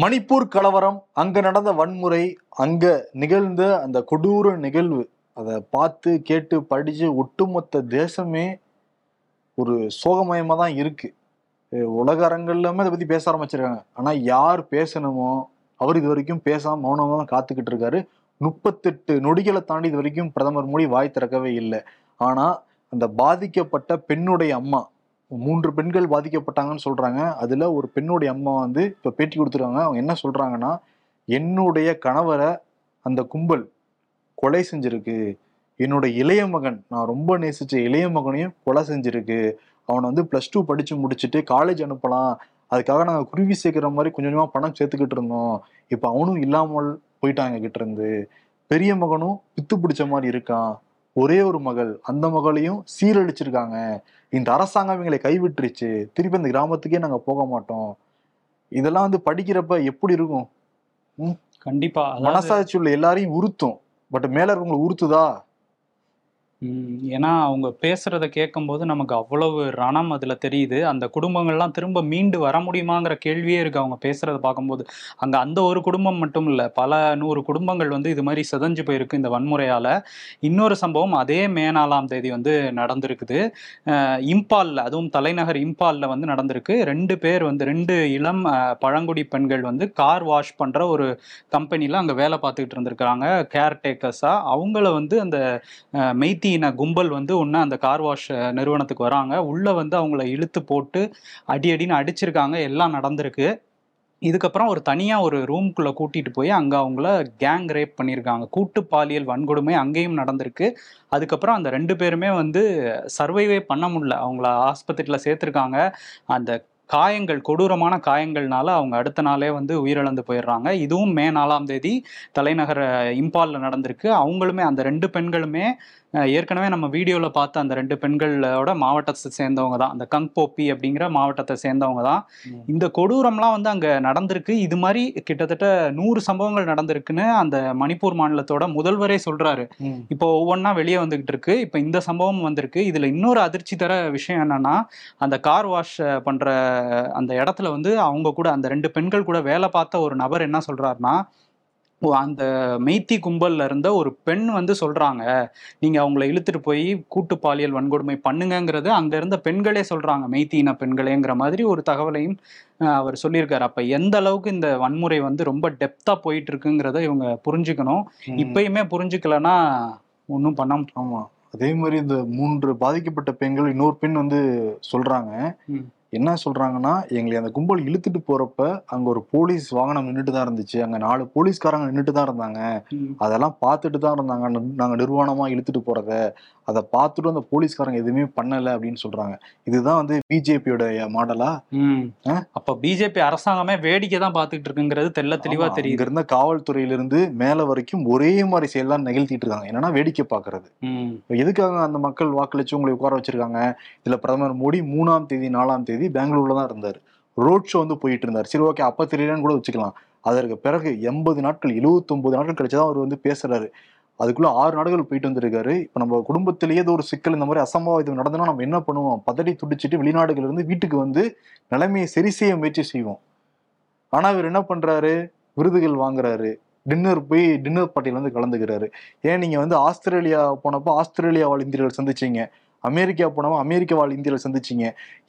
மணிப்பூர் கலவரம் அங்க நடந்த வன்முறை அங்க நிகழ்ந்த அந்த கொடூர நிகழ்வு அதை பார்த்து கேட்டு படிச்சு ஒட்டுமொத்த தேசமே ஒரு சோகமயமா தான் இருக்கு. உலக அரங்கல்லாமே அதை பத்தி பேச ஆரம்பிச்சிருக்காங்க. ஆனா யார் பேசணுமோ அவர் இது வரைக்கும் பேசாம மௌனமாக தான் காத்துக்கிட்டு இருக்காரு. முப்பத்தெட்டு நொடிகளை தாண்டி இது வரைக்கும் பிரதமர் மோடி வாய் திறக்கவே இல்லை. ஆனா அந்த பாதிக்கப்பட்ட பெண்ணுடைய அம்மா மூன்று பெண்கள் பாதிக்கப்பட்டாங்கன்னு சொல்றாங்க. அதுல ஒரு பெண்ணுடைய அம்மா வந்து இப்ப பேட்டி கொடுத்துருக்காங்க. அவங்க என்ன சொல்றாங்கன்னா என்னுடைய கணவரை அந்த கும்பல் கொலை செஞ்சிருக்கு. என்னுடைய இளைய மகன் நான் ரொம்ப நேசிச்ச இளைய மகனையும் கொலை செஞ்சிருக்கு. அவனை வந்து பிளஸ் டூ படிச்சு முடிச்சுட்டு காலேஜ் அனுப்பலாம். அதுக்காக நாங்கள் குருவி சேர்க்குற மாதிரி கொஞ்சம் கொஞ்சமாக பணம் சேர்த்துக்கிட்டு இருந்தோம். இப்போ அவனும் இல்லாமல் போயிட்டாங்க கிட்ட இருந்து. பெரிய மகனும் பித்து பிடிச்ச மாதிரி இருக்கான். ஒரே ஒரு மகள் அந்த மகளையும் சீரழிச்சிருக்காங்க. இந்த அரசாங்கம் எங்களை கைவிட்டுருச்சு. திருப்பி அந்த கிராமத்துக்கே நாங்க போக மாட்டோம். இதெல்லாம் வந்து படிக்கிறப்ப எப்படி இருக்கும்? கண்டிப்பா. மனசாட்சி உள்ள எல்லாரையும் உறுத்தும். பட் மேல இருக்கவங்களை உறுத்துதா? ஏன்னா அவங்க பேசுறத கேட்கும்போது நமக்கு அவ்வளவு ரணம் அதுல தெரியுது. அந்த குடும்பங்கள்லாம் திரும்ப மீண்டு வர முடியுமாங்கிற கேள்வியே இருக்கு அவங்க பேசுறத பார்க்கும்போது. அங்க அந்த ஒரு குடும்பம் மட்டும் இல்ல பல நூறு குடும்பங்கள் வந்து இது மாதிரி சிதஞ்சு போயிருக்கு இந்த வன்முறையால. இன்னொரு சம்பவம் அதே மே நாலாம் தேதி வந்து நடந்திருக்குது. இம்பால்ல அதுவும் தலைநகர் இம்பால்ல வந்து நடந்திருக்கு. ரெண்டு பேர் வந்து ரெண்டு இளம் பழங்குடி பெண்கள் வந்து கார் வாஷ் பண்ற ஒரு கம்பெனில அங்க வேலை பார்த்துக்கிட்டு இருந்திருக்கிறாங்க. கேர் டேக்கர்ஸா அவங்கள வந்து அந்த மெய்த்தி இன கும்பல் வந்து ஒன்று அந்த கார் வாஷ் நிறுவனத்துக்கு வராங்க. உள்ளே வந்து அவங்கள இழுத்து போட்டு அடி அடின்னு அடிச்சிருக்காங்க. எல்லாம் நடந்திருக்கு. இதுக்கப்புறம் ஒரு தனியாக ஒரு ரூம்குள்ளே கூட்டிகிட்டு போய் அங்கே அவங்கள கேங் ரேப் பண்ணியிருக்காங்க கூட்டு பாலியல் வன்கொடுமை அங்கேயும் நடந்திருக்கு. அதுக்கப்புறம் அந்த ரெண்டு பேருமே வந்து சர்வைவே பண்ண முடியல. அவங்கள ஆஸ்பத்திரியில் சேர்த்துருக்காங்க. அந்த காயங்கள் கொடூரமான காயங்கள்னால அவங்க அடுத்த நாளே வந்து உயிரிழந்து போயிடுறாங்க. இதுவும் மே நாலாம் தேதி தலைநகர் இம்பாலில் நடந்திருக்கு. அவங்களுமே அந்த ரெண்டு பெண்களுமே ஏற்கனவே நம்ம வீடியோவில் பார்த்த அந்த ரெண்டு பெண்களோட மாவட்டத்தை சேர்ந்தவங்க தான். அந்த கங்போப்பி அப்படிங்கிற மாவட்டத்தை சேர்ந்தவங்க தான். இந்த கொடூரம்லாம் வந்து அங்கே நடந்திருக்கு. இது மாதிரி கிட்டத்தட்ட நூறு சம்பவங்கள் நடந்திருக்குன்னு அந்த மணிப்பூர் மாநிலத்தோட முதல்வரே சொல்றாரு. இப்போ ஒவ்வொன்றா வெளியே வந்துகிட்டு இருக்கு. இப்போ இந்த சம்பவம் வந்திருக்கு. இதுல இன்னொரு அதிர்ச்சி தர விஷயம் என்னன்னா அந்த கார் வாஷ் பண்ற அந்த இடத்துல வந்து அவங்க கூட அந்த ரெண்டு பெண்கள் கூட வேலை பார்த்த ஒரு நபர் என்ன சொல்றாருன்னா அந்த மெய்த்தி கும்பல்ல இருந்த ஒரு பெண் வந்து சொல்றாங்க நீங்க அவங்கள இழுத்துட்டு போய் கூட்டு பாலியல் வன்கொடுமை பண்ணுங்கங்கிறது அங்க இருந்த பெண்களே சொல்றாங்க மெய்த்தி இன பெண்களேங்கிற மாதிரி ஒரு தகவலையும் அவர் சொல்லியிருக்காரு. அப்ப எந்த அளவுக்கு இந்த வன்முறை வந்து ரொம்ப டெப்தா போயிட்டு இருக்குங்கிறத இவங்க புரிஞ்சுக்கணும். இப்பயுமே புரிஞ்சுக்கலன்னா ஒன்றும் பண்ண ஆமா. அதே மாதிரி இந்த மூன்று பாதிக்கப்பட்ட பெண்கள் இன்னொரு பெண் வந்து சொல்றாங்க. என்ன சொல்றாங்கன்னா எங்களை அந்த கும்பல் இழுத்துட்டு போறப்ப அங்க ஒரு போலீஸ் வாகனம் நின்றுட்டு தான் இருந்துச்சு. அங்க நாலு போலீஸ்காரங்க நின்றுட்டு தான் இருந்தாங்க. அதெல்லாம் பார்த்துட்டு தான் இருந்தாங்க. ந- நாங்க நிர்வாணமா இழுத்துட்டு போறத. அதை பார்த்துட்டு அந்த போலீஸ்காரங்க எதுவுமே பண்ணல அப்படின்னு சொல்றாங்க. இதுதான் வந்து பிஜேபியோட மாடலா? அப்ப பிஜேபி அரசாங்கமே வேடிக்கை தான் பார்த்துட்டு இருக்குங்கிறது தெள்ள தெளிவா இங்க தெரியுது. இருந்த காவல்துறையில இருந்து மேல வரைக்கும் ஒரே மாதிரி செயல்லாம் நிகழ்த்திட்டு இருக்காங்க. என்னன்னா வேடிக்கை பாக்குறது எதுக்காக அந்த மக்கள் வாக்களிச்சு உங்களை உட்கார வச்சிருக்காங்க? இதுல பிரதமர் மோடி மூணாம் தேதி நாலாம் தேதி பெங்களூர்ல தான் இருந்தார். ரோட் ஷோ வந்து போயிட்டு இருந்தார். சரி ஓகே அப்ப தெரியலன்னு கூட வச்சுக்கலாம். அதற்கு பிறகு எண்பது நாட்கள் 79 நாட்கள் கழிச்சுதான் அவர் வந்து பேசுறாரு. அதுக்குள்ள ஆறு நாடுகள் போயிட்டு வந்திருக்காரு. இப்போ நம்ம குடும்பத்திலேயே ஏதோ ஒரு சிக்கல் இந்த மாதிரி அசம்பாவிதம் நடந்தனா நம்ம என்ன பண்ணுவோம்? பதறி துடிச்சிட்டு வெளிநாடுகள் இருந்து வீட்டுக்கு வந்து நிலைமையை சரி செய்ய முயற்சி செய்வோம். ஆனால் இவர் என்ன பண்றாரு? விருதுகள் வாங்குறாரு. டின்னர் போய் டின்னர் பார்ட்டியில் வந்து கலந்துக்கிறாரு. ஏன் நீங்கள் வந்து ஆஸ்திரேலியா போனப்போ ஆஸ்திரேலியா வாழ் இந்தியர்கள் சந்திச்சீங்க? அமெரிக்கா போனப்போ அமெரிக்க வாழ் இந்தியர்கள் சந்திச்சீங்க.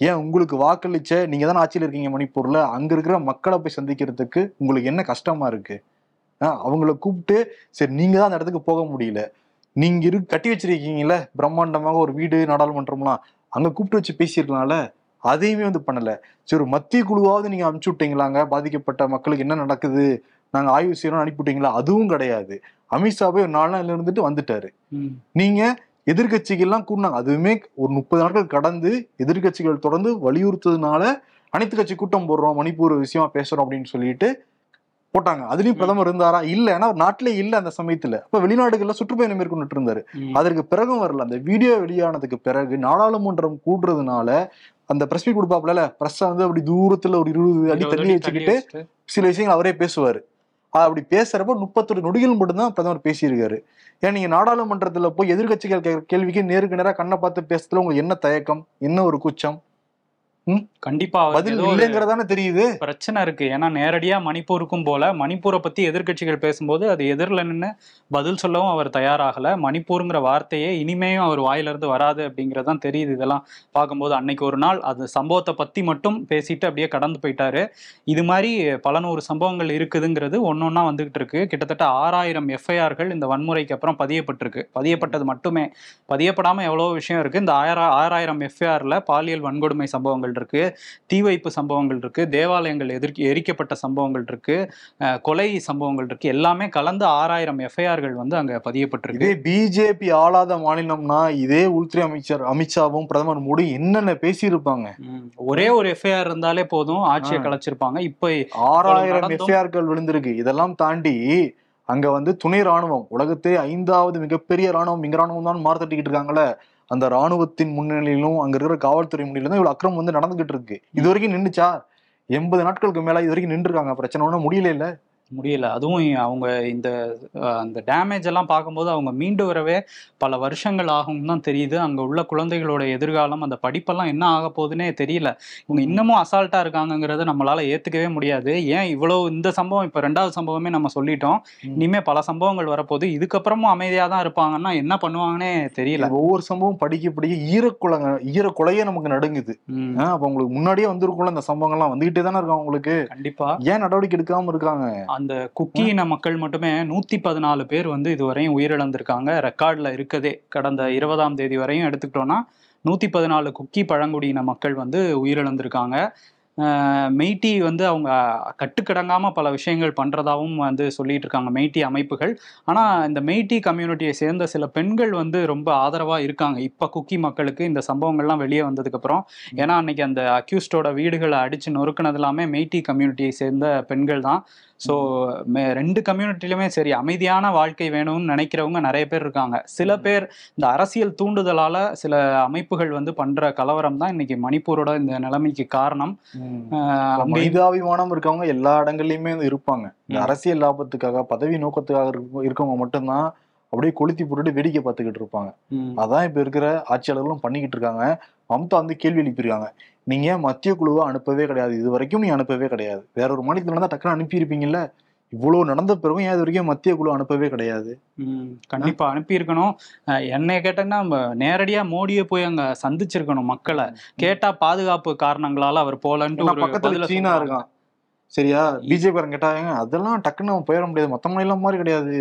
ஏன் உங்களுக்கு வாக்களிச்ச நீங்கள் தானே ஆட்சியில் இருக்கீங்க மணிப்பூரில்? அங்கே இருக்கிற மக்களை போய் சந்திக்கிறதுக்கு உங்களுக்கு என்ன கஷ்டமாக இருக்குது அவங்கள கூப்பிட்டு சரி நீங்க தான் அந்த இடத்துக்கு போக முடியல. நீங்க இரு கட்டி வச்சிருக்கீங்கல்ல பிரம்மாண்டமாக ஒரு வீடு நாடாளுமன்றம்லாம் அங்க கூப்பிட்டு வச்சு பேசியிருக்கலாம்ல? அதையுமே வந்து பண்ணல. சரி மத்திய குழுவாவது நீங்க அனுப்பிச்சு விட்டீங்களாங்க? பாதிக்கப்பட்ட மக்களுக்கு என்ன நடக்குது? நாங்க ஆய்வு செய்யறோம் அனுப்பி விட்டீங்களா? அதுவும் கிடையாது. அமித்ஷா போய் ஒரு நாலு நாள்ல இருந்துட்டு வந்துட்டாரு. நீங்க எதிர்கட்சிகள்லாம் கூட்டினாங்க அதுவுமே ஒரு முப்பது நாட்கள் கடந்து எதிர்கட்சிகள் தொடர்ந்து வலியுறுத்ததுனால அனைத்து கட்சி கூட்டம் போடுறோம் மணிப்பூர் விஷயமா பேசுறோம் அப்படின்னு சொல்லிட்டு போட்டாங்க. அதுலயும் பிரதமர் இருந்தாரா? இல்ல. ஏன்னா அவர் நாட்டிலே இல்ல அந்த சமயத்துல. அப்ப வெளிநாடுகள்ல சுற்றுப்பயணம் மேற்கொண்டுட்டு இருந்தாரு. அதற்கு பிறகும் வரல. அந்த வீடியோ வெளியானதுக்கு பிறகு நாடாளுமன்றம் கூடுறதுனால அந்த பிரஸ் மீட் கொடுப்பாப்ல பிரஸ் வந்து அப்படி தூரத்துல ஒரு இருபது அடி அடி வச்சுக்கிட்டு சில விஷயங்கள் அவரே பேசுவாரு. அப்படி பேசுறப்ப முப்பத்தொரு நொடிகள் மட்டும்தான் பிரதமர் பேசியிருக்காரு. ஏன் நீங்க நாடாளுமன்றத்துல போய் எதிர்க்கட்சிகள் கேட்கிற கேள்விக்கு நேருக்கு நேரா கண்ணை பார்த்து பேசுறதுல உங்களுக்கு என்ன தயக்கம்? என்ன ஒரு கூச்சம்? கண்டிப்பா அவருக்கு பதில் இல்லைங்கிறதானே தெரியுது. பிரச்சனை இருக்கு. ஏன்னா நேரடியா மணிப்பூருக்கும் போல மணிப்பூரை பத்தி எதிர்க்கட்சிகள் பேசும்போது அது எதிரில் நின்று பதில் சொல்லவும் அவர் தயாராகல. மணிப்பூருங்கிற வார்த்தையே இனிமேயும் அவர் வாயிலிருந்து வராது அப்படிங்கறதுதான் தெரியுது இதெல்லாம் பார்க்கும்போது. அன்னைக்கு ஒரு நாள் அது சம்பவத்தை பத்தி மட்டும் பேசிட்டு அப்படியே கடந்து போயிட்டாரு. இது மாதிரி பல நூறு சம்பவங்கள் இருக்குதுங்கிறது ஒன்னொன்னா வந்துகிட்டு இருக்கு. கிட்டத்தட்ட ஆறாயிரம் எஃப்ஐஆர்கள் இந்த வன்முறைக்கு அப்புறம் பதியப்பட்டிருக்கு. பதியப்பட்டது மட்டுமே. பதியப்படாம எவ்வளவோ விஷயம் இருக்கு. இந்த ஆயிரம் ஆறாயிரம் எஃப்ஐஆர்ல பாலியல் வன்கொடுமை சம்பவங்கள் இருக்கு தீ வைப்பு சம்பவங்கள் இருக்கு தேவாலயங்கள் எதிர்க்க எரிக்கப்பட்ட சம்பவங்கள் இருக்கு கொலை சம்பவங்கள் இருக்கு எல்லாமே கலந்து ஆறாயிரம் எஃப்ஐஆர்கள் வந்து அங்க பதியப்பட்டிருக்கு இதே பிஜேபி ஆளாத மாநிலம்னா இதே உள்துறை அமைச்சர் அமித்ஷாவும் பிரதமர் மோடி என்னென்ன பேசியிருப்பாங்க. ஒரே ஒரு எஃப்ஐஆர் இருந்தாலே போதும் ஆட்சியை. கலைச்சிருப்பாங்க இப்ப ஆறாயிரம் எஃப்ஐஆர்கள் விழுந்திருக்கு இதெல்லாம் தாண்டி அங்க வந்து துணை ராணுவம் உலகத்தே ஐந்தாவது மிகப்பெரிய ராணுவம் இங்க ராணுவம் தான் மார்த்தட்டிக்கிட்டு இருக்காங்கல்ல அந்த ராணுவத்தின் முன்னிலையிலும் அங்க இருக்கிற காவல்துறை முன்னிலையிலும் இவ்வளவு அக்கிரமம் வந்து நடந்துகிட்டு இருக்கு. இது வரைக்கும் நின்றுச்சா எண்பது நாட்களுக்கு மேல இது வரைக்கும் நின்று இருக்காங்க பிரச்சனை ஒன்றும் முடியல இல்லை முடியல. அதுவும் அவங்க இந்த அந்த டேமேஜ் எல்லாம் பார்க்கும்போது அவங்க மீண்டு வரவே பல வருஷங்கள் ஆகும் தான் தெரியுது. அங்க உள்ள குழந்தைகளோட எதிர்காலம் அந்த படிப்பெல்லாம் என்ன ஆக போகுதுன்னே தெரியல. இவங்க இன்னமும் அசால்ட்டா இருக்காங்கங்கிறத நம்மளால ஏத்துக்கவே முடியாது. ஏன் இவ்வளவு இந்த சம்பவம் இப்ப ரெண்டாவது சம்பவமே நம்ம சொல்லிட்டோம். ம். இனிமே பல சம்பவங்கள் வரப்போகுது. இதுக்கப்புறமும் அமைதியா தான் இருப்பாங்கன்னா என்ன பண்ணுவாங்கன்னே தெரியல. ஒவ்வொரு சம்பவம் படிக்க படிக்க ஈரக்குலங்க ஈரக்குலையே நமக்கு நடுங்குது. அப்ப உங்களுக்கு முன்னாடியே வந்திருக்கும்ல இந்த சம்பவங்கள்லாம் வந்துகிட்டே தானே இருக்காங்க உங்களுக்கு கண்டிப்பா. ஏன் நடவடிக்கை எடுக்காம இருக்காங்க? அந்த குக்கி இன மக்கள் மட்டுமே நூத்தி பதினாலு பேர் வந்து இதுவரையும் உயிரிழந்திருக்காங்க. ரெக்கார்ட்ல இருக்கதே. கடந்த இருபதாம் தேதி வரையும் எடுத்துக்கிட்டோம்னா நூத்தி பதினாலு குக்கி பழங்குடியின மக்கள் வந்து உயிரிழந்திருக்காங்க. அஹ் மெய்ட்டி வந்து அவங்க கட்டுக்கடங்காமல் பல விஷயங்கள் பண்ணுறதாகவும் வந்து சொல்லிட்டு இருக்காங்க மெய்ட்டி அமைப்புகள். ஆனால் இந்த மெய்ட்டி கம்யூனிட்டியை சேர்ந்த சில பெண்கள் வந்து ரொம்ப ஆதரவாக இருக்காங்க. இப்போ குக்கி மக்களுக்கு இந்த சம்பவங்கள்லாம் வெளியே வந்ததுக்கப்புறம். ஏன்னா அன்னைக்கு அந்த அக்யூஸ்டோட வீடுகளை அடித்து நொறுக்குனது எல்லாமே மெய்ட்டி கம்யூனிட்டியை சேர்ந்த பெண்கள் தான். ஸோ ரெண்டு கம்யூனிட்டிலுமே சரி அமைதியான வாழ்க்கை வேணும்னு நினைக்கிறவங்க நிறைய பேர் இருக்காங்க. சில பேர் இந்த அரசியல் தூண்டுதலால சில அமைப்புகள் வந்து பண்ற கலவரம் தான் இன்னைக்கு மணிப்பூரோட இந்த நிலைமைக்கு காரணம். மனிதாபிமானம் இருக்கவங்க எல்லா இடங்கள்லயுமே இருப்பாங்க. இந்த. அரசியல் லாபத்துக்காக பதவி நோக்கத்துக்காக இருக்க- இருக்கவங்க மட்டும்தான் அப்படியே கொளுத்தி போட்டுட்டு வேடிக்கை பார்த்துக்கிட்டு இருப்பாங்க. அதான் இப்ப இருக்கிற ஆட்சியாளர்களும் பண்ணிக்கிட்டு இருக்காங்க. மம்தா வந்து கேள்வி எழுப்பியிருக்காங்க. நீங்க மத்திய குழுவை அனுப்பவே கிடையாது? இது வரைக்கும் நீ அனுப்பவே கிடையாது. வேற ஒரு மாநிலத்துல நடந்தா டக்குனு அனுப்பியிருப்பீங்கல்ல? இவ்வளவு நடந்த பிறகும் ஏன் இது வரைக்கும் மத்திய குழு அனுப்பவே கிடையாது? கண்டிப்பா அனுப்பியிருக்கணும். அஹ் என்னைய கேட்டேன்னா நேரடியா மோடியை போய் அங்க சந்திச்சிருக்கணும் மக்களை. கேட்டா பாதுகாப்பு காரணங்களால அவர் போலன்ட்டு பக்கத்துல சீனா. இருக்கான். சரியா? பிஜேபி கேட்டாங்க அதெல்லாம் டக்குன்னு போயிட முடியாது. மத்த மாநிலம் மாதிரி கிடையாது.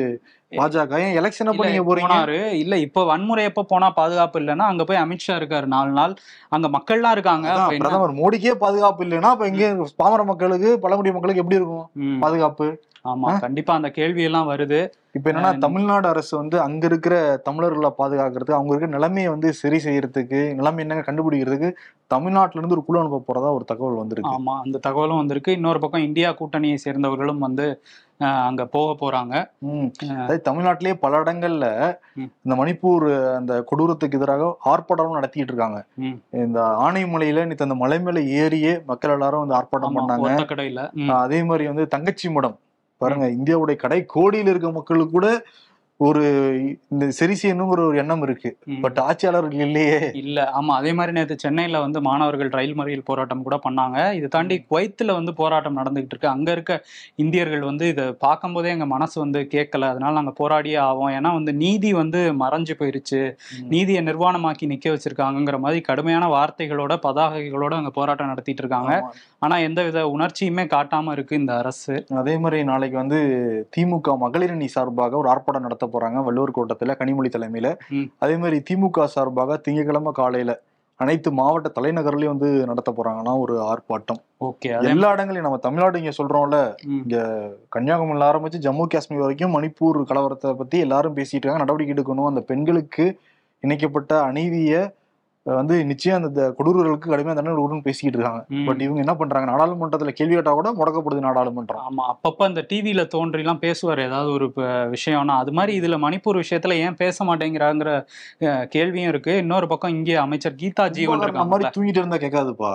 பாஜக ஏன் எலெக்ஷன் அப்ப நீங்க போறீங்க? இல்ல இப்ப வன்முறை எப்ப போனா பாதுகாப்பு இல்லைன்னா அங்க போய் அமித்ஷா இருக்காரு நாலு நாள். அங்க மக்கள்லாம் இருக்காங்க? பிரதமர் மோடிக்கே பாதுகாப்பு இல்லைன்னா அப்ப இங்க பாமர மக்களுக்கு பழங்குடி மக்களுக்கு எப்படி இருக்கும்? பாதுகாப்பு. ஆமா கண்டிப்பா அந்த கேள்வி எல்லாம் வருது. இப்ப என்னன்னா தமிழ்நாடு அரசு வந்து அங்க இருக்கிற தமிழர்களை பாதுகாக்கிறதுக்கு அவங்க இருக்கிற நிலைமையை வந்து சரி செய்யறதுக்கு நிலைமை என்னங்க கண்டுபிடிக்கிறதுக்கு தமிழ்நாட்டுல இருந்து ஒரு குழு அனுப்ப போறதா ஒரு தகவல் வந்திருக்கு. ஆமா அந்த தகவலும் வந்திருக்கு. இன்னொரு பக்கம் இந்தியா கூட்டணியை சேர்ந்தவர்களும் வந்து அங்க போக போறாங்க. அதாவது தமிழ்நாட்டிலேயே பல இடங்கள்ல. இந்த மணிப்பூர் அந்த கொடூரத்துக்கு எதிராக ஆர்ப்பாட்டம் நடத்திட்டு இருக்காங்க. இந்த ஆனைமலையில நேத்து அந்த மலை மேல ஏறியே மக்கள் எல்லாரும் வந்து ஆர்ப்பாட்டம் பண்ணாங்க. அதே மாதிரி வந்து தங்கச்சி மடம். பாருங்க இந்தியாவுடைய கடை கோடியில் இருக்க மக்களுக்கு கூட ஒரு இந்த சரி செய்யணுங்கிற ஒரு எண்ணம் இருக்கு. பட் ஆட்சியாளர்கள் இல்லையே. இல்ல. ஆமா அதே மாதிரி நேத்து சென்னையில வந்து மாணவர்கள் ரயில் மறியல் போராட்டம் கூட பண்ணாங்க. இது தாண்டி குவைத்துல வந்து போராட்டம் நடந்துகிட்டு இருக்கு. அங்க இருக்க இந்தியர்கள் வந்து இதை பார்க்கும்போதே எங்க மனசு வந்து கேட்கல. அதனால நாங்க போராடியே ஆவோம். ஏன்னா வந்து நீதி வந்து மறைஞ்சு போயிருச்சு. நீதியை நிர்வாணமாக்கி நிக்க வச்சிருக்காங்கங்கிற மாதிரி கடுமையான வார்த்தைகளோட பதாகைகளோட அங்க போராட்டம் நடத்திட்டு இருக்காங்க. ஆனா எந்த வித உணர்ச்சியுமே காட்டாம இருக்கு இந்த அரசு. அதே மாதிரி நாளைக்கு வந்து திமுக மகளிர் அணி சார்பாக ஒரு ஆர்ப்பாட்டம் நடத்த போறாங்க. வள்ளுவர் கோட்டத்துல கனிமொழி தலைமையில. அதே மாதிரி திமுக சார்பாக திங்கட்கிழமை காலையில அனைத்து மாவட்ட தலைநகர்லயும் வந்து நடத்த போறாங்கன்னா ஒரு ஆர்ப்பாட்டம். ஓகே எல்லா இடங்களையும் நம்ம தமிழ்நாடு இங்க சொல்றோம்ல. ம். கன்னியாகுமரியில ஆரம்பிச்சு ஜம்மு காஷ்மீர் வரைக்கும் மணிப்பூர் கலவரத்தை பத்தி எல்லாரும் பேசிட்டு இருக்காங்க. நடவடிக்கை எடுக்கணும். அந்த பெண்களுக்கு இணைக்கப்பட்ட அநீதியை வந்து நிச்சயம் அந்த கொடூரர்களுக்கு கடுமையான தண்டனை கொடுக்கணும்னு பேசிக்கிட்டு இருக்காங்க. பட் இவங்க என்ன பண்றாங்க? நாடாளுமன்றத்துல கேள்வி கேட்டா கூட முடக்கப்படுது நாடாளுமன்றம். ஆமா. அப்பப்ப அந்த டிவியில தோன்றிலாம் பேசுவார். ஏதாவது ஒரு விஷயம்னா அது மாதிரி இதுல மணிப்பூர் விஷயத்துல ஏன் பேச மாட்டேங்கிறாங்கிற கேள்வியும் இருக்கு. இன்னொரு பக்கம் இங்கே அமைச்சர் கீதா ஜீவன் நம்ம இருக்காங்கல்ல. மாதிரி தூங்கிட்டு இருந்தா கேட்காதுப்பா.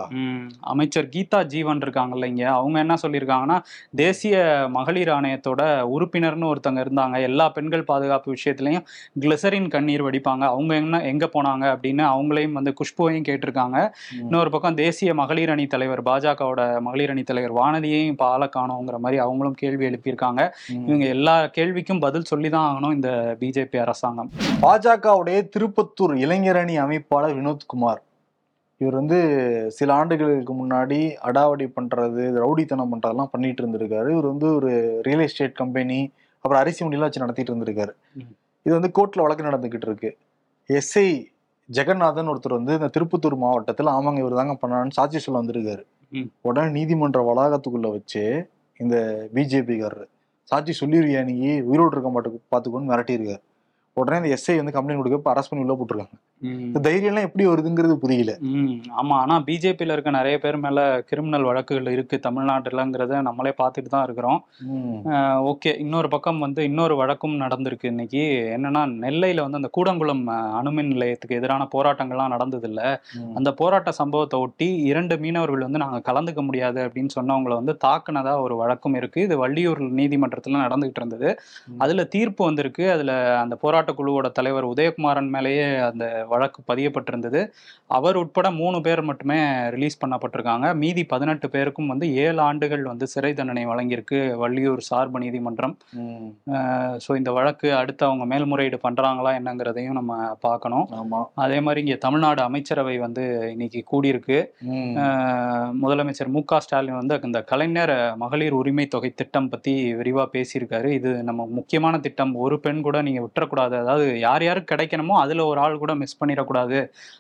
அமைச்சர் கீதா ஜீவன் இருக்காங்கல்ல இங்க. அவங்க என்ன சொல்லியிருக்காங்கன்னா தேசிய மகளிர் ஆணையத்தோட உறுப்பினர்னு ஒருத்தங்க இருந்தாங்க. எல்லா பெண்கள் பாதுகாப்பு விஷயத்துலயும் கிளிசரின் கண்ணீர் வடிப்பாங்க. அவங்க என்ன எங்க போனாங்க அப்படின்னு அவங்களையும் டைம் வந்து குஷ்புவையும் கேட்டிருக்காங்க. இன்னொரு பக்கம் தேசிய மகளிர் அணி தலைவர் பாஜகவோட மகளிர் அணி தலைவர் வானதியையும் ஆள காணோங்கிற மாதிரி அவங்களும் கேள்வி எழுப்பியிருக்காங்க. இவங்க எல்லா கேள்விக்கும் பதில் சொல்லி தான் ஆகணும் இந்த பிஜேபி அரசாங்கம். பாஜகவுடைய திருப்பத்தூர் இளைஞரணி அமைப்பாளர் வினோத்குமார். இவர் வந்து சில ஆண்டுகளுக்கு முன்னாடி அடாவடி பண்றது ரவுடித்தனம் பண்றதெல்லாம் பண்ணிட்டு இருந்திருக்காரு. இவர் வந்து ஒரு ரியல் எஸ்டேட் கம்பெனி அப்புறம் அரிசி மண்டிலாம் வச்சு நடத்திட்டு இருந்திருக்காரு. இது வந்து கோர்ட்ல வழக்கு நடந்துகிட்டு இருக்கு. எஸ்ஐ ஜெகநாதன் ஒருத்தர் வந்து இந்த திருப்பத்தூர் மாவட்டத்தில் ஆமாங்க இவர் தாங்க பண்ணான்னு சாட்சி சொல்ல வந்திருக்காரு. உடனே நீதிமன்ற வளாகத்துக்குள்ள வச்சு இந்த பிஜேபிக்காரர் சாட்சி சொல்லிருவியா நீ? உயிரோடு இருக்க மாட்டேக்கு பார்த்துக்கோன்னு மிரட்டியிருக்காரு. உடனே இந்த எஸ்ஐ வந்து கம்ப்ளைண்ட் கொடுக்க அரெஸ்ட் பண்ணி உள்ள போட்டிருக்காங்க. தைரியம்லாம் எப்படி வருதுங்கிறது புரியல. ஆமா. ஆனா பிஜேபியில் இருக்க நிறைய பேர் மேல கிரிமினல் வழக்குகள் இருக்கு தமிழ்நாட்டுலங்கிறத நம்மளே பார்த்துட்டு தான் இருக்கிறோம். ஓகே. இன்னொரு பக்கம் வந்து இன்னொரு வழக்கும் நடந்திருக்கு இன்னைக்கு. என்னன்னா நெல்லையில வந்து அந்த கூடங்குளம் அணுமின் நிலையத்துக்கு எதிரான போராட்டங்கள்லாம் நடந்தது இல்ல. அந்த போராட்ட சம்பவத்தை ஒட்டி இரண்டு மீனவர்கள் வந்து நாங்க கலந்துக்க முடியாது அப்படின்னு சொன்னவங்களை வந்து தாக்குனதா ஒரு வழக்கும் இருக்கு. இது வள்ளியூர் நீதிமன்றத்துல நடந்துகிட்டு இருந்தது. அதுல தீர்ப்பு வந்திருக்கு. அதுல அந்த போராட்ட குழுவோட தலைவர் உதயகுமாரன் மேலேயே அந்த வழக்கு பதியப்பட்டிருந்தது. அவர் உட்பட மூணு பேர் மட்டுமே ரிலீஸ் பண்ணப்பட்டிருக்காங்க. மீதி பதினெட்டு பேருக்கும் வந்து ஏழு ஆண்டுகள் வந்து சிறை தண்டனை வழங்கியிருக்கு வள்ளியூர் சார்பு நீதிமன்றம். ஸோ இந்த வழக்கு அடுத்து அவங்க மேல்முறையீடு பண்றாங்களா என்னங்கிறதையும் நம்ம பார்க்கணும். அதே மாதிரி இங்கே தமிழ்நாடு அமைச்சரவை வந்து இன்னைக்கு கூடியிருக்கு. முதலமைச்சர் மு க ஸ்டாலின் வந்து இந்த கலைஞர் மகளிர் உரிமை தொகை திட்டம் பத்தி விரிவா பேசியிருக்காரு. இது நம்ம முக்கியமான திட்டம். ஒரு பெண் கூட நீங்க விட்டுறக்கூடாது. அதாவது யார் யாருக்கு கிடைக்கணுமோ அதுல ஒரு ஆள் கூட மிஸ் பண்ணிடக்கூடாது.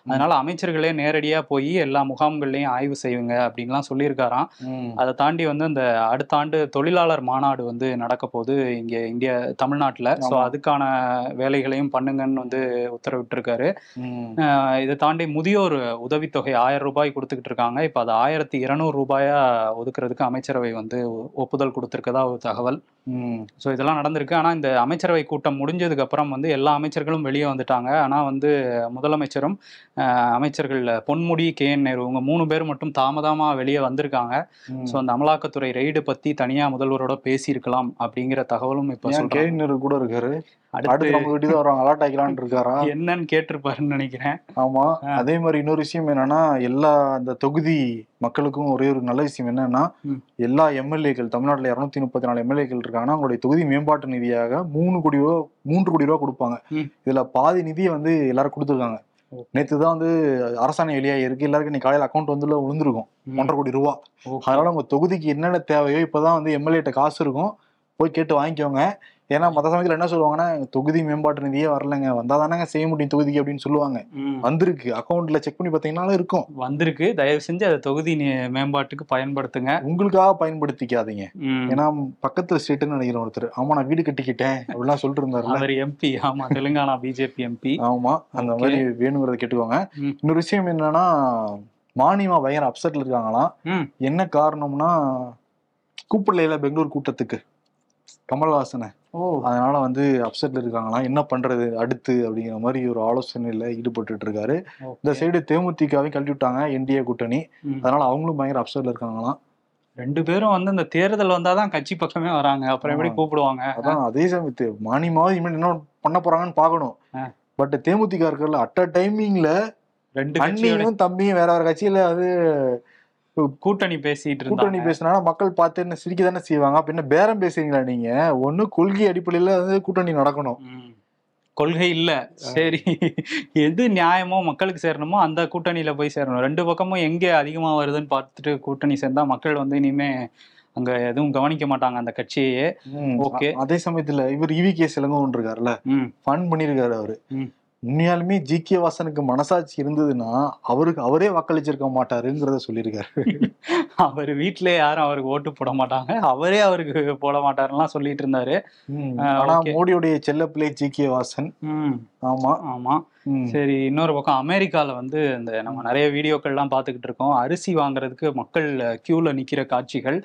அதனால அமைச்சர்களே நேரடியா போய் எல்லா முகாம்கள்லயும் ஆய்வு செய்யுங்க அப்படின்லாம் சொல்லியிருக்காராம். அதை தாண்டி வந்து இந்த அடுத்த ஆண்டு தொழிலாளர் மாநாடு வந்து நடக்க போகுது இங்க இந்தியா தமிழ்நாட்டுல. ஸோ ஆமா. அதுக்கான வேலைகளையும் பண்ணுங்கன்னு வந்து உத்தரவிட்டிருக்காரு. இதை தாண்டி முதியோர் உதவித்தொகை ஆயிரம் ரூபாய் கொடுத்துக்கிட்டு இருக்காங்க. இப்போ அது ஆயிரத்தி இருநூறு ரூபாயா ஒதுக்குறதுக்கு அமைச்சரவை வந்து ஒப்புதல் கொடுத்துருக்கதா ஒரு தகவல். ஸோ இதெல்லாம் நடந்திருக்கு. ஆனால் இந்த அமைச்சரவை கூட்டம் முடிஞ்சதுக்கு அப்புறம் வந்து எல்லா அமைச்சர்களும் வெளியே வந்துட்டாங்க. ஆனால் வந்து முதலமைச்சரும் அமைச்சர்கள் பொன்முடி கே. என். நேரு இவங்க மூணு பேர் மட்டும் தாமதமாக வெளியே வந்திருக்காங்க. ஸோ அந்த அமலாக்கத்துறை ரெய்டு பற்றி தனியாக முதல்வரோட பேசியிருக்கலாம் அப்படிங்கிற தகவலும் இப்போ ஏன் சொல்றாங்க. கேவினர் கூட இருக்காரு? அடுத்து அடுத்து நம்ம வீட்டு தான் வருவாங்க அலாட் ஆகிக்கலாம்னு இருக்காரா என்னன்னு கேட்டிருப்பாருன்னு நினைக்கிறேன் ஆமா. அதே மாதிரி இன்னொரு விஷயம் என்னன்னா எல்லா அந்த தொகுதி மக்களுக்கும் ஒரே ஒரு நல்ல விஷயம் என்னன்னா. எல்லா எம்எல்ஏக்கள் தமிழ்நாட்டுல இருநூத்தி முப்பத்தி நாலு எம்எல்ஏக்கள் இருக்காங்கன்னா அவங்களுடைய தொகுதி மேம்பாட்டு நிதியாக மூணு கோடி ரூபா மூன்று கோடி ரூபா கொடுப்பாங்க. இதுல பாதி நிதியை வந்து எல்லாரும் கொடுத்துருக்காங்க. நேத்து தான் வந்து அரசாணை வெளியாக இருக்கு எல்லாருக்கும் நீ காலையில அக்கௌண்ட் வந்து விழுந்திருக்கும். ஒன்றரை கோடி ரூபா. அதனால உங்க தொகுதிக்கு என்னென்ன தேவையோ இப்பதான் வந்து எம்எல்ஏட்ட காசு இருக்கும் போய் கேட்டு வாங்கிக்கோங்க ஏன்னா மற்ற சமயத்துல என்ன சொல்லுவாங்கன்னா தொகுதி மேம்பாட்டு நிதியே வரலங்க. வந்தா தானங்க செய்ய முடியும் தொகுதிக்கு அப்படின்னு சொல்லுவாங்க. வந்திருக்கு. அக்கௌண்ட்ல செக் பண்ணி பாத்தீங்கன்னாலும் இருக்கும். வந்திருக்கு. தயவு செஞ்சு அதை தொகுதி மேம்பாட்டுக்கு பயன்படுத்துங்க. உங்களுக்காக பயன்படுத்திக்காதீங்க. ஏன்னா பக்கத்துல ஸ்டேட்டுன்னு நினைக்கிறேன் ஒருத்தர். ஆமா நான் வீடு கட்டிக்கிட்டேன் அப்படிலாம் சொல்லிட்டு இருந்தாருல்ல அவர் எம்பி ஆமா தெலுங்கானா பிஜேபி எம்பி ஆமா அந்த. மாதிரி வேணுங்கிறத கேட்டுக்கோங்க. இன்னொரு விஷயம் என்னன்னா மானியமா பயங்கர அப்செட்ல இருக்காங்களாம். என்ன காரணம்னா கூப்பிடல பெங்களூர் கூட்டத்துக்கு. கமல்ஹாசனை. அதனால வந்து அப்செட்ல இருக்காங்களாம். என்ன பண்றது? அடுத்து அப்படிங்கிற மாதிரி ஒரு ஆலோசனையில ஈடுபட்டு இருக்காரு இந்த. சைடு தேமுதிகவையும் கழட்டி விட்டாங்க என்டிஏ கூட்டணி. அதனால அவங்களும் பயங்கர அப்செட்ல இருக்காங்களாம். ரெண்டு பேரும் வந்து இந்த தேர்தல் வந்தாதான் கட்சி பக்கமே வராங்க. அப்புறம் எப்படி. கூப்பிடுவாங்க? அதான் அதே சமயத்து. மானியமாவது இனிமேல் என்ன பண்ண போறாங்கன்னு பாக்கணும். பட் தேமுதிக இருக்கல அட் அ டைமிங்ல ரெண்டு அண்ணியும் தம்பியும் வேற வேற கட்சியில அது கூட்டணி பேசிட்டு கூட்டணி பேசினா மக்கள் பார்த்து என்ன சிரிக்க தானே செய்வாங்க? அப்ப என்ன பேரம் பேசுறீங்களா நீங்க? ஒண்ணு கொள்கை அடிப்படையில வந்து கூட்டணி நடக்கணும். கொள்கை இல்ல. சரி. எது நியாயமோ மக்களுக்கு சேரணுமோ அந்த கூட்டணியில போய் சேரணும். ரெண்டு பக்கமும் எங்க அதிகமா வருதுன்னு பார்த்துட்டு கூட்டணி சேர்ந்தா மக்கள் வந்து இனிமே அங்க எதுவும் கவனிக்க மாட்டாங்க அந்த கட்சியே ம், Okay. அ- அதே சமயத்துல இவர் இவி கே சிலங்கோன்னு இருக்காருல்ல. ஃபன் பண்ணிருக்காரு அவரு. உண்மையாலுமே ஜி கே வாசனுக்கு மனசாட்சி இருந்ததுன்னா அவருக்கு அவரே வாக்களிச்சிருக்க மாட்டாருங்கிறத சொல்லியிருக்காரு. அவர் வீட்ல யாரும் அவருக்கு ஓட்டு போட மாட்டாங்க. அவரே அவருக்கு போட மாட்டாருலாம் சொல்லிட்டு இருந்தாரு. ஆனா. மோடியுடைய செல்ல பிள்ளை ஜி கே வாசன் ஆமா. ஆமா. சரி இன்னொரு பக்கம் அமெரிக்கால வந்து இந்த நம்ம நிறைய வீடியோக்கள்லாம் பார்த்துக்கிட்டு இருக்கோம். அரிசி வாங்குறதுக்கு மக்கள் கியூல நிக்கிற காட்சிகள்.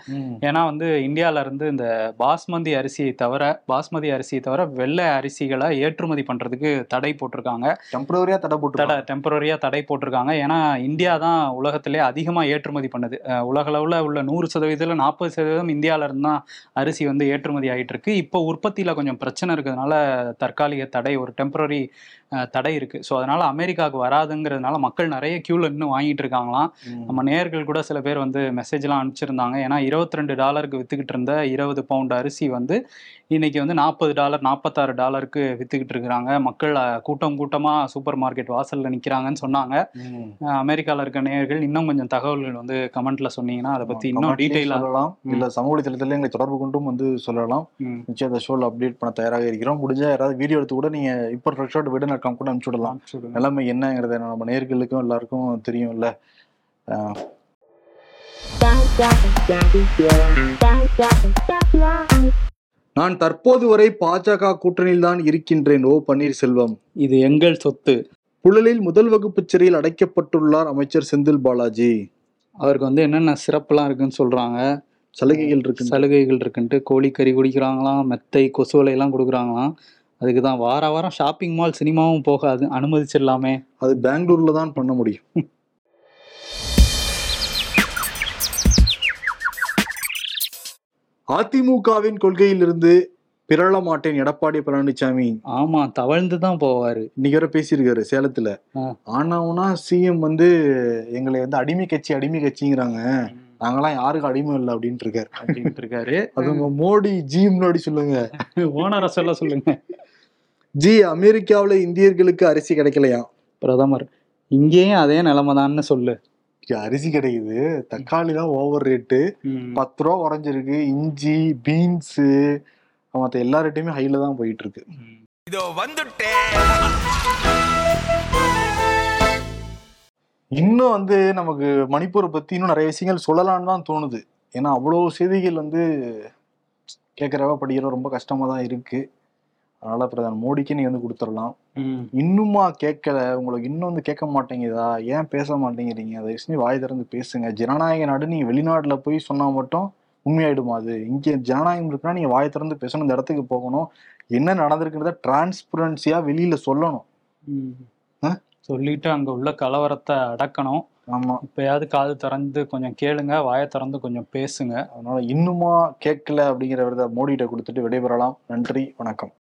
ஏன்னா வந்து இந்தியால இருந்து இந்த பாஸ்மதி அரிசியை தவிர பாஸ்மதி அரிசியை தவிர வெள்ளை அரிசிகளை ஏற்றுமதி பண்றதுக்கு தடை போட்டிருக்காங்க. டெம்பரவரியா தடை போட்டு தடை டெம்பரரியா தடை போட்டிருக்காங்க. ஏன்னா இந்தியா தான் உலகத்திலே அதிகமா ஏற்றுமதி பண்ணுது. அஹ் உலக அளவுல உள்ள நூறு சதவீதத்துல நாற்பது சதவீதம் இந்தியால இருந்து தான் அரிசி வந்து ஏற்றுமதி ஆகிட்டு இருக்கு. இப்போ உற்பத்தியில கொஞ்சம் பிரச்சனை இருக்கிறதுனால தற்காலிக தடை ஒரு டெம்பரரி தடை இருக்கு. இருக்கு. ஸோ அதனால அமெரிக்காவுக்கு வராதுங்கிறதுனால மக்கள் நிறைய கியூல இன்னும் வாங்கிட்டு இருக்காங்களாம். நம்ம நேயர்கள் கூட சில பேர் வந்து மெசேஜ்லாம் அனுப்பிச்சிருந்தாங்க. ஏன்னா 22 ரெண்டு டாலருக்கு வித்துக்கிட்டு இருந்த இருபது பவுண்ட் அரிசி வந்து இன்னைக்கு வந்து நாற்பது டாலர் நாற்பத்தாறு டாலருக்கு வித்துக்கிட்டு இருக்கிறாங்க. மக்கள் கூட்டம் கூட்டமா சூப்பர் மார்க்கெட் வாசல்ல நிக்கிறாங்கன்னு சொன்னாங்க. அமெரிக்கால இருக்க நேயர்கள் இன்னும் கொஞ்சம் தகவல்கள் வந்து கமெண்ட்ல சொன்னீங்கன்னா அதை பத்தி இன்னும் டீட்டெயிலா சொல்லலாம். இல்ல சமூக வலைதளத்துல எங்களை தொடர்பு கொண்டும் வந்து சொல்லலாம். நிச்சயம் அந்த ஷோல அப்டேட் பண்ண தயாராக இருக்கிறோம். முடிஞ்சா யாராவது வீடியோ எடுத்து கூட நீங்க இப்போ ஃப்ரெஷ்ஷாட் விட நடக்காம கூட அனுப்பிச்சு விடலாம். நிலைமை என்னங்கிறத நம்ம நேர்களுக்கும் எல்லாருக்கும் தெரியும்ல. அஹ். நான் தற்போது வரை பாஜக கூட்டணியில் தான் இருக்கின்றேன் ஓ பன்னீர்செல்வம். இது எங்கள் சொத்து. புழலில் முதல் வகுப்பு சிறையில் அடைக்கப்பட்டுள்ளார் அமைச்சர் செந்தில் பாலாஜி. அவருக்கு வந்து என்னென்ன சிறப்புலாம் இருக்குன்னு சொல்றாங்க? சலுகைகள் இருக்கு சலுகைகள் இருக்குன்ட்டு. கோழிக்கறி குடிக்கிறாங்களாம் மெத்தை கொசுவலை எல்லாம் கொடுக்குறாங்களாம். அதுக்கு தான் வார வாரம் ஷாப்பிங் மால் சினிமாவும் போகாது அனுமதிச்சிடலாமே. அது பெங்களூர்ல தான் பண்ண முடியும். அதிமுகவின் கொள்கையிலிருந்து பிறழ மாட்டேன் எடப்பாடி பழனிசாமி ஆமா தவழ்ந்து தான் போவாரு. இன்னைக்கு வரை பேசியிருக்காரு சேலத்துல. ஆனாவுனா சிஎம் வந்து எங்களை வந்து அடிமை கட்சி அடிமை கட்சிங்கிறாங்க. நாங்கெல்லாம் யாருக்கும் அடிமை இல்லை அப்படின்ட்டு இருக்காரு அப்படின்ட்டு இருக்காரு அது மோடி ஜி முன்னாடி சொல்லுங்க. ஓனரை சொல்ல சொல்லுங்க. ஜி அமெரிக்காவுல இந்தியர்களுக்கு அரிசி கிடைக்கலையா? பிரதமர் இங்கேயும் அதே நிலைமை சொல்லு. இங்க அரிசி கிடைக்குது. தக்காளி தான் ஓவர் ரேட்டு பத்து ரூபா குறைஞ்சிருக்கு. இஞ்சி பீன்ஸு மற்ற எல்லா ரேட்டையுமே ஹைல தான் போயிட்டு இருக்கு இதோ வந்துட்டேன் இன்னும் வந்து நமக்கு மணிப்பூரை பத்தி இன்னும் நிறைய விஷயங்கள் சொல்லலாம்னு தான் தோணுது. ஏன்னா அவ்வளோ செய்திகள் வந்து கேட்குறவ படிக்கிற ரொம்ப கஷ்டமா தான் இருக்கு. அதனால பிரதமர் மோடிக்கு நீ வந்து கொடுத்துடலாம். இன்னுமா கேட்கல உங்களுக்கு இன்னும் வந்து கேட்க மாட்டேங்குதா? ஏன் பேச மாட்டேங்கிறீங்க? அதை விஷயம் வாய் திறந்து பேசுங்க. ஜனநாயக நாடு நீங்க வெளிநாட்டுல போய் சொன்னா மட்டும் உண்மையாயிடுமா அது? இங்க ஜனநாயகம் இருக்குன்னா நீங்க வாய் திறந்து பேசணும் இந்த இடத்துக்கு போகணும். என்ன நடந்திருக்கிறத டிரான்ஸ்பரன்சியா வெளியில சொல்லணும்? சொல்லிட்டு அங்க உள்ள கலவரத்தை அடக்கணும். ஆமா. இப்பயாவது காது திறந்து கொஞ்சம் கேளுங்க வாயை திறந்து கொஞ்சம் பேசுங்க. அதனால இன்னுமா கேட்கல அப்படிங்கிற விரத மோடிகிட்ட கொடுத்துட்டு விடைபெறலாம். நன்றி வணக்கம்.